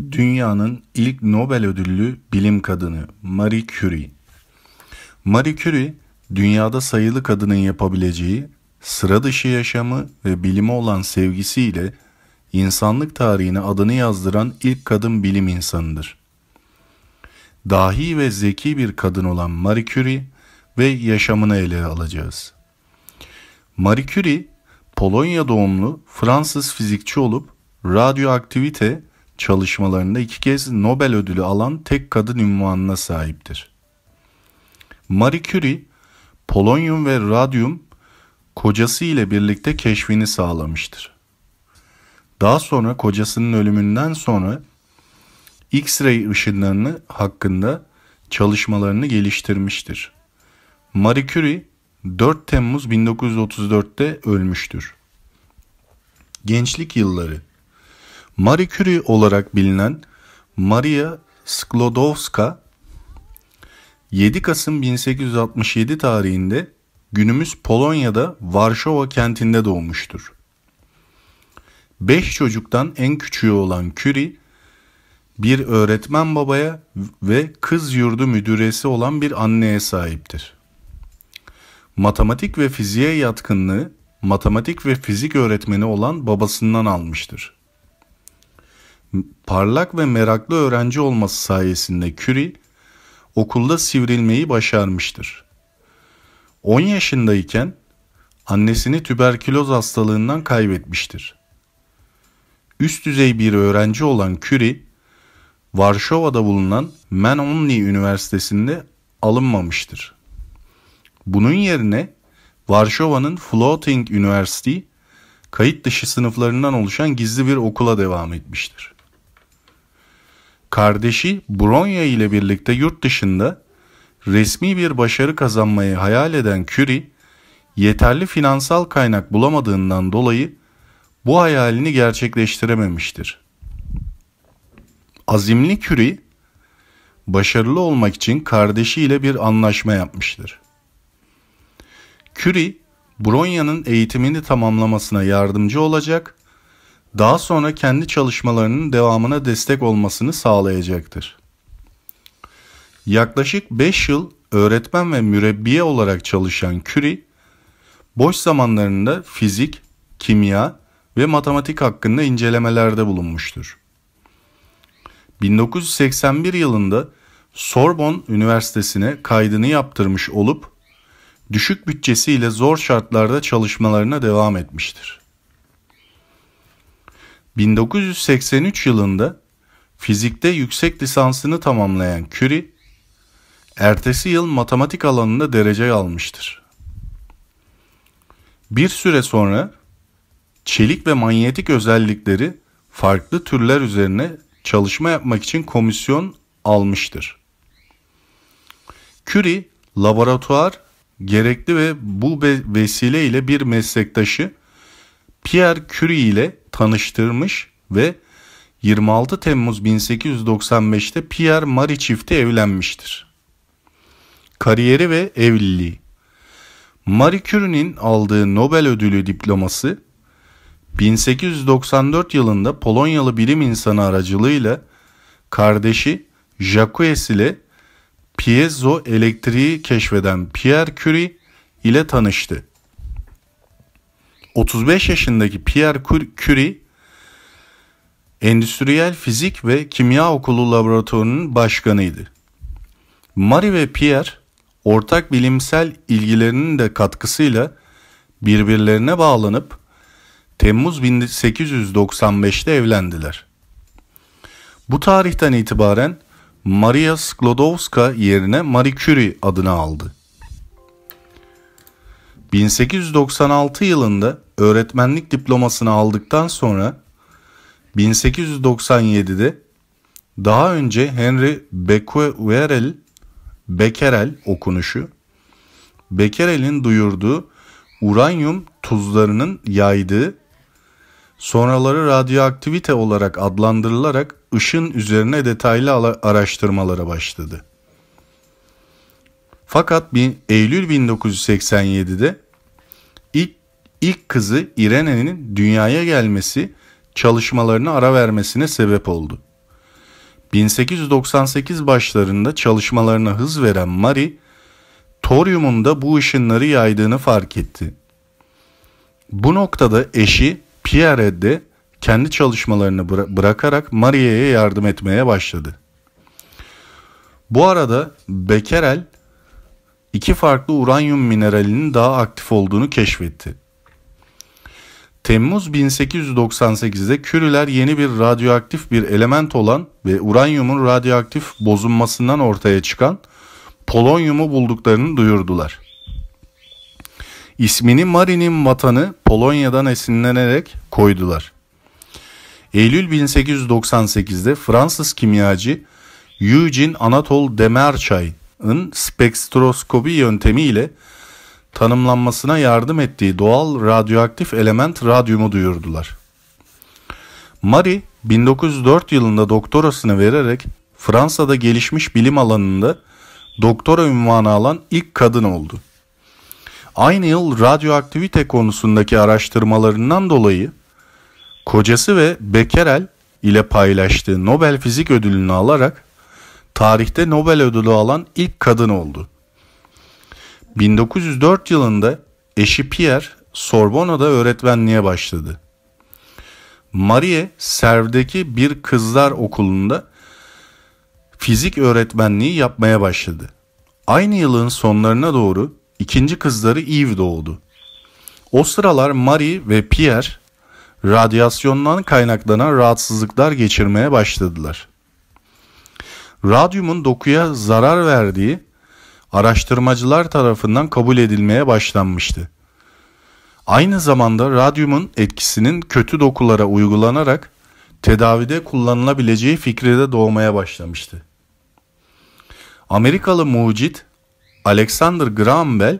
Dünyanın ilk Nobel ödüllü bilim kadını Marie Curie. Marie Curie, dünyada sayılı kadının yapabileceği sıra dışı yaşamı ve bilime olan sevgisiyle insanlık tarihine adını yazdıran ilk kadın bilim insanıdır. Dahi ve zeki bir kadın olan Marie Curie ve yaşamını ele alacağız. Marie Curie, Polonya doğumlu Fransız fizikçi olup radyoaktivite çalışmalarında iki kez Nobel ödülü alan tek kadın ünvanına sahiptir. Marie Curie, polonyum ve radyum kocası ile birlikte keşfini sağlamıştır. Daha sonra kocasının ölümünden sonra X-ray ışınlarını hakkında çalışmalarını geliştirmiştir. Marie Curie 4 Temmuz 1934'te ölmüştür. Gençlik yılları Marie Curie olarak bilinen Maria Sklodowska 7 Kasım 1867 tarihinde günümüz Polonya'da Varşova kentinde doğmuştur. 5 çocuktan en küçüğü olan Curie bir öğretmen babaya ve kız yurdu müdüresi olan bir anneye sahiptir. Matematik ve fiziğe yatkınlığı matematik ve fizik öğretmeni olan babasından almıştır. Parlak ve meraklı öğrenci olması sayesinde Curie okulda sivrilmeyi başarmıştır. 10 yaşındayken annesini tüberküloz hastalığından kaybetmiştir. Üst düzey bir öğrenci olan Curie, Varşova'da bulunan Manonli Üniversitesi'nde alınmamıştır. Bunun yerine Varşova'nın Floating University kayıt dışı sınıflarından oluşan gizli bir okula devam etmiştir. Kardeşi Bronya ile birlikte yurt dışında resmi bir başarı kazanmayı hayal eden Curie, yeterli finansal kaynak bulamadığından dolayı bu hayalini gerçekleştirememiştir. Azimli Curie, başarılı olmak için kardeşiyle bir anlaşma yapmıştır. Curie, Bronya'nın eğitimini tamamlamasına yardımcı olacak, daha sonra kendi çalışmalarının devamına destek olmasını sağlayacaktır. Yaklaşık 5 yıl öğretmen ve mürebbiye olarak çalışan Curie, boş zamanlarında fizik, kimya ve matematik hakkında incelemelerde bulunmuştur. 1981 yılında Sorbonne Üniversitesi'ne kaydını yaptırmış olup düşük bütçesiyle zor şartlarda çalışmalarına devam etmiştir. 1983 yılında fizikte yüksek lisansını tamamlayan Curie, ertesi yıl matematik alanında derece almıştır. Bir süre sonra çelik ve manyetik özellikleri farklı türler üzerine çalışma yapmak için komisyon almıştır. Curie, laboratuvar gerekli ve bu vesile ile bir meslektaşı Pierre Curie ile tanıştırmış ve 26 Temmuz 1895'te Pierre Marie çifti evlenmiştir. Kariyeri ve evliliği Marie Curie'nin aldığı Nobel ödülü diploması 1894 yılında Polonyalı bilim insanı aracılığıyla kardeşi Jacques ile piezo elektriği keşfeden Pierre Curie ile tanıştı. 35 yaşındaki Pierre Curie Endüstriyel Fizik ve Kimya Okulu Laboratuvarı'nın başkanıydı. Marie ve Pierre ortak bilimsel ilgilerinin de katkısıyla birbirlerine bağlanıp Temmuz 1895'te evlendiler. Bu tarihten itibaren Maria Sklodowska yerine Marie Curie adını aldı. 1896 yılında öğretmenlik diplomasını aldıktan sonra 1897'de daha önce Henry Becquerel Becquerel okunuşu Becquerel'in duyurduğu uranyum tuzlarının yaydığı sonraları radyoaktivite olarak adlandırılarak ışın üzerine detaylı araştırmalara başladı. Fakat Eylül 1987'de ilk, ilk kızı Irene'nin dünyaya gelmesi çalışmalarını ara vermesine sebep oldu. 1898 başlarında çalışmalarına hız veren Marie, toryumun da bu ışınları yaydığını fark etti. Bu noktada eşi Pierre de kendi çalışmalarını bıra- bırakarak Marie'ye yardım etmeye başladı. Bu arada Becquerel iki farklı uranyum mineralinin daha aktif olduğunu keşfetti. Temmuz 1898'de Curie'ler yeni bir radyoaktif bir element olan ve uranyumun radyoaktif bozulmasından ortaya çıkan polonyumu bulduklarını duyurdular. İsmini Marie'nin vatanı Polonya'dan esinlenerek koydular. Eylül 1898'de Fransız kimyacı Eugene Anatole Demirçay'ın spektroskopi yöntemiyle tanımlanmasına yardım ettiği doğal radyoaktif element radyumu duyurdular. Marie 1904 yılında doktorasını vererek Fransa'da gelişmiş bilim alanında doktora ünvanı alan ilk kadın oldu. Aynı yıl radyoaktivite konusundaki araştırmalarından dolayı kocası ve Becquerel ile paylaştığı Nobel Fizik Ödülünü alarak tarihte Nobel ödülü alan ilk kadın oldu. 1904 yılında eşi Pierre Sorbonna'da öğretmenliğe başladı. Marie Serv'deki bir kızlar okulunda fizik öğretmenliği yapmaya başladı. Aynı yılın sonlarına doğru ikinci kızları Eve doğdu. O sıralar Marie ve Pierre radyasyondan kaynaklanan rahatsızlıklar geçirmeye başladılar. Radyumun dokuya zarar verdiği araştırmacılar tarafından kabul edilmeye başlanmıştı. Aynı zamanda radyumun etkisinin kötü dokulara uygulanarak tedavide kullanılabileceği fikri de doğmaya başlamıştı. Amerikalı mucit Alexander Graham Bell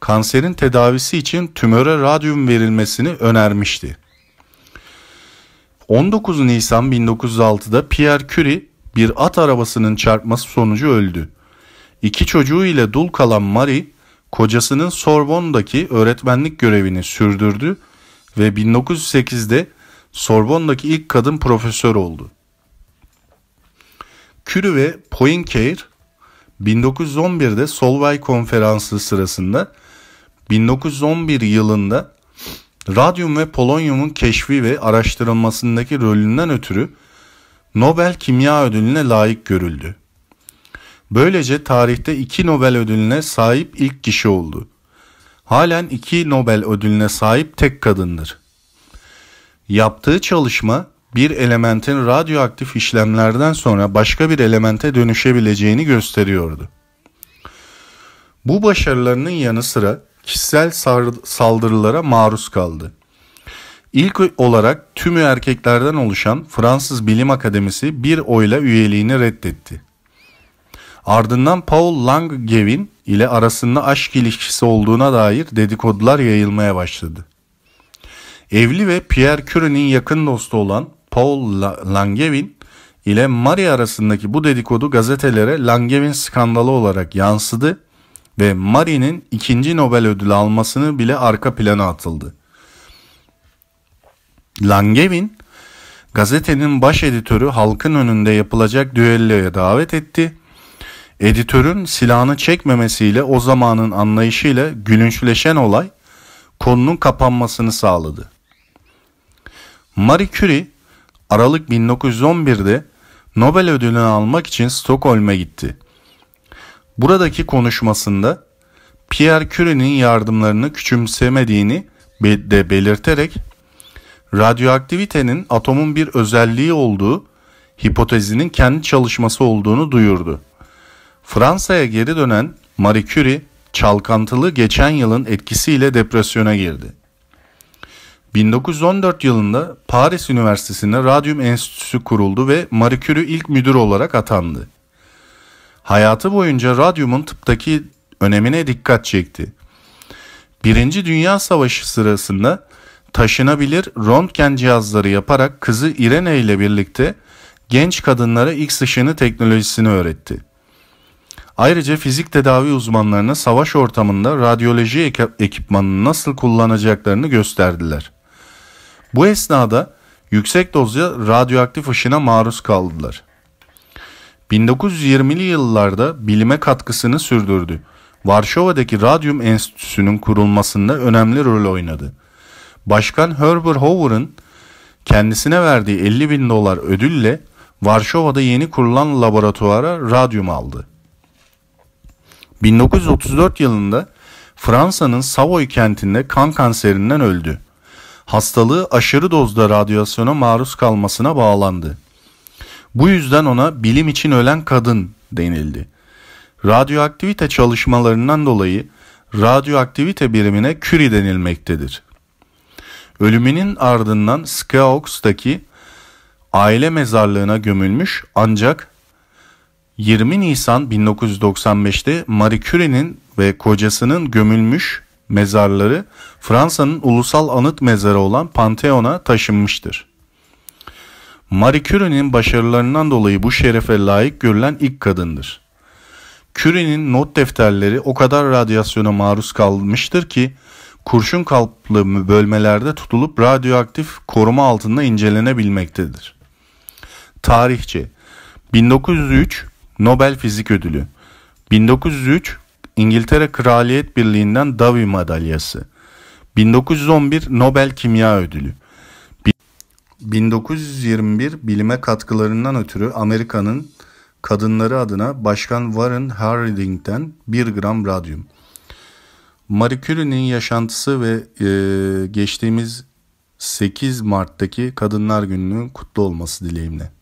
kanserin tedavisi için tümöre radyum verilmesini önermişti. 19 Nisan 1906'da Pierre Curie bir at arabasının çarpması sonucu öldü. İki çocuğu ile dul kalan Marie, kocasının Sorbonne'daki öğretmenlik görevini sürdürdü ve 1908'de Sorbonne'daki ilk kadın profesör oldu. Curie ve Poincare 1911'de Solvay konferansı sırasında 1911 yılında radyum ve polonyumun keşfi ve araştırılmasındaki rolünden ötürü Nobel Kimya Ödülüne layık görüldü. Böylece tarihte iki Nobel ödülüne sahip ilk kişi oldu. Halen iki Nobel ödülüne sahip tek kadındır. Yaptığı çalışma bir elementin radyoaktif işlemlerden sonra başka bir elemente dönüşebileceğini gösteriyordu. Bu başarılarının yanı sıra kişisel saldırılara maruz kaldı. İlk olarak tümü erkeklerden oluşan Fransız Bilim Akademisi bir oyla üyeliğini reddetti. Ardından Paul Langevin ile arasında aşk ilişkisi olduğuna dair dedikodular yayılmaya başladı. Evli ve Pierre Curie'nin yakın dostu olan Paul Langevin ile Marie arasındaki bu dedikodu gazetelere Langevin skandalı olarak yansıdı ve Marie'nin ikinci Nobel ödülü almasını bile arka plana atıldı. Langevin gazetenin baş editörü halkın önünde yapılacak düelloya davet etti. Editörün silahını çekmemesiyle o zamanın anlayışıyla gülünçleşen olay konunun kapanmasını sağladı. Marie Curie Aralık 1911'de Nobel ödülünü almak için Stockholm'e gitti. Buradaki konuşmasında Pierre Curie'nin yardımlarını küçümsemediğini de belirterek radyoaktivitenin atomun bir özelliği olduğu hipotezinin kendi çalışması olduğunu duyurdu. Fransa'ya geri dönen Marie Curie çalkantılı geçen yılın etkisiyle depresyona girdi. 1914 yılında Paris Üniversitesi'nde Radyum Enstitüsü kuruldu ve Marie Curie ilk müdür olarak atandı. Hayatı boyunca radyumun tıptaki önemine dikkat çekti. Birinci Dünya Savaşı sırasında taşınabilir röntgen cihazları yaparak kızı Irene ile birlikte genç kadınlara X ışını teknolojisini öğretti. Ayrıca fizik tedavi uzmanlarına savaş ortamında radyoloji ekipmanını nasıl kullanacaklarını gösterdiler. Bu esnada yüksek dozda radyoaktif ışına maruz kaldılar. 1920'li yıllarda bilime katkısını sürdürdü. Varşova'daki Radyum Enstitüsü'nün kurulmasında önemli rol oynadı. Başkan Herbert Hoover'ın kendisine verdiği 50 bin dolar ödülle Varşova'da yeni kurulan laboratuvara radyum aldı. 1934 yılında Fransa'nın Savoy kentinde kan kanserinden öldü. Hastalığı aşırı dozda radyasyona maruz kalmasına bağlandı. Bu yüzden ona bilim için ölen kadın denildi. Radyoaktivite çalışmalarından dolayı radyoaktivite birimine Curie denilmektedir. Ölümünün ardından Skeaux'taki aile mezarlığına gömülmüş ancak 20 Nisan 1995'te Marie Curie'nin ve kocasının gömülmüş mezarları Fransa'nın ulusal anıt mezarı olan Pantheon'a taşınmıştır. Marie Curie'nin başarılarından dolayı bu şerefe layık görülen ilk kadındır. Curie'nin not defterleri o kadar radyasyona maruz kalmıştır ki kurşun kalplı bölmelerde tutulup radyoaktif koruma altında incelenebilmektedir. Tarihçi 1903 Nobel Fizik Ödülü 1903 İngiltere Kraliyet Birliği'nden Davy Madalyası 1911 Nobel Kimya Ödülü 1921 bilime katkılarından ötürü Amerika'nın kadınları adına Başkan Warren Harding'den 1 gram radyum. Marie Curie'nin yaşantısı ve e, geçtiğimiz 8 Mart'taki Kadınlar Günü'nün kutlu olması dileğimle.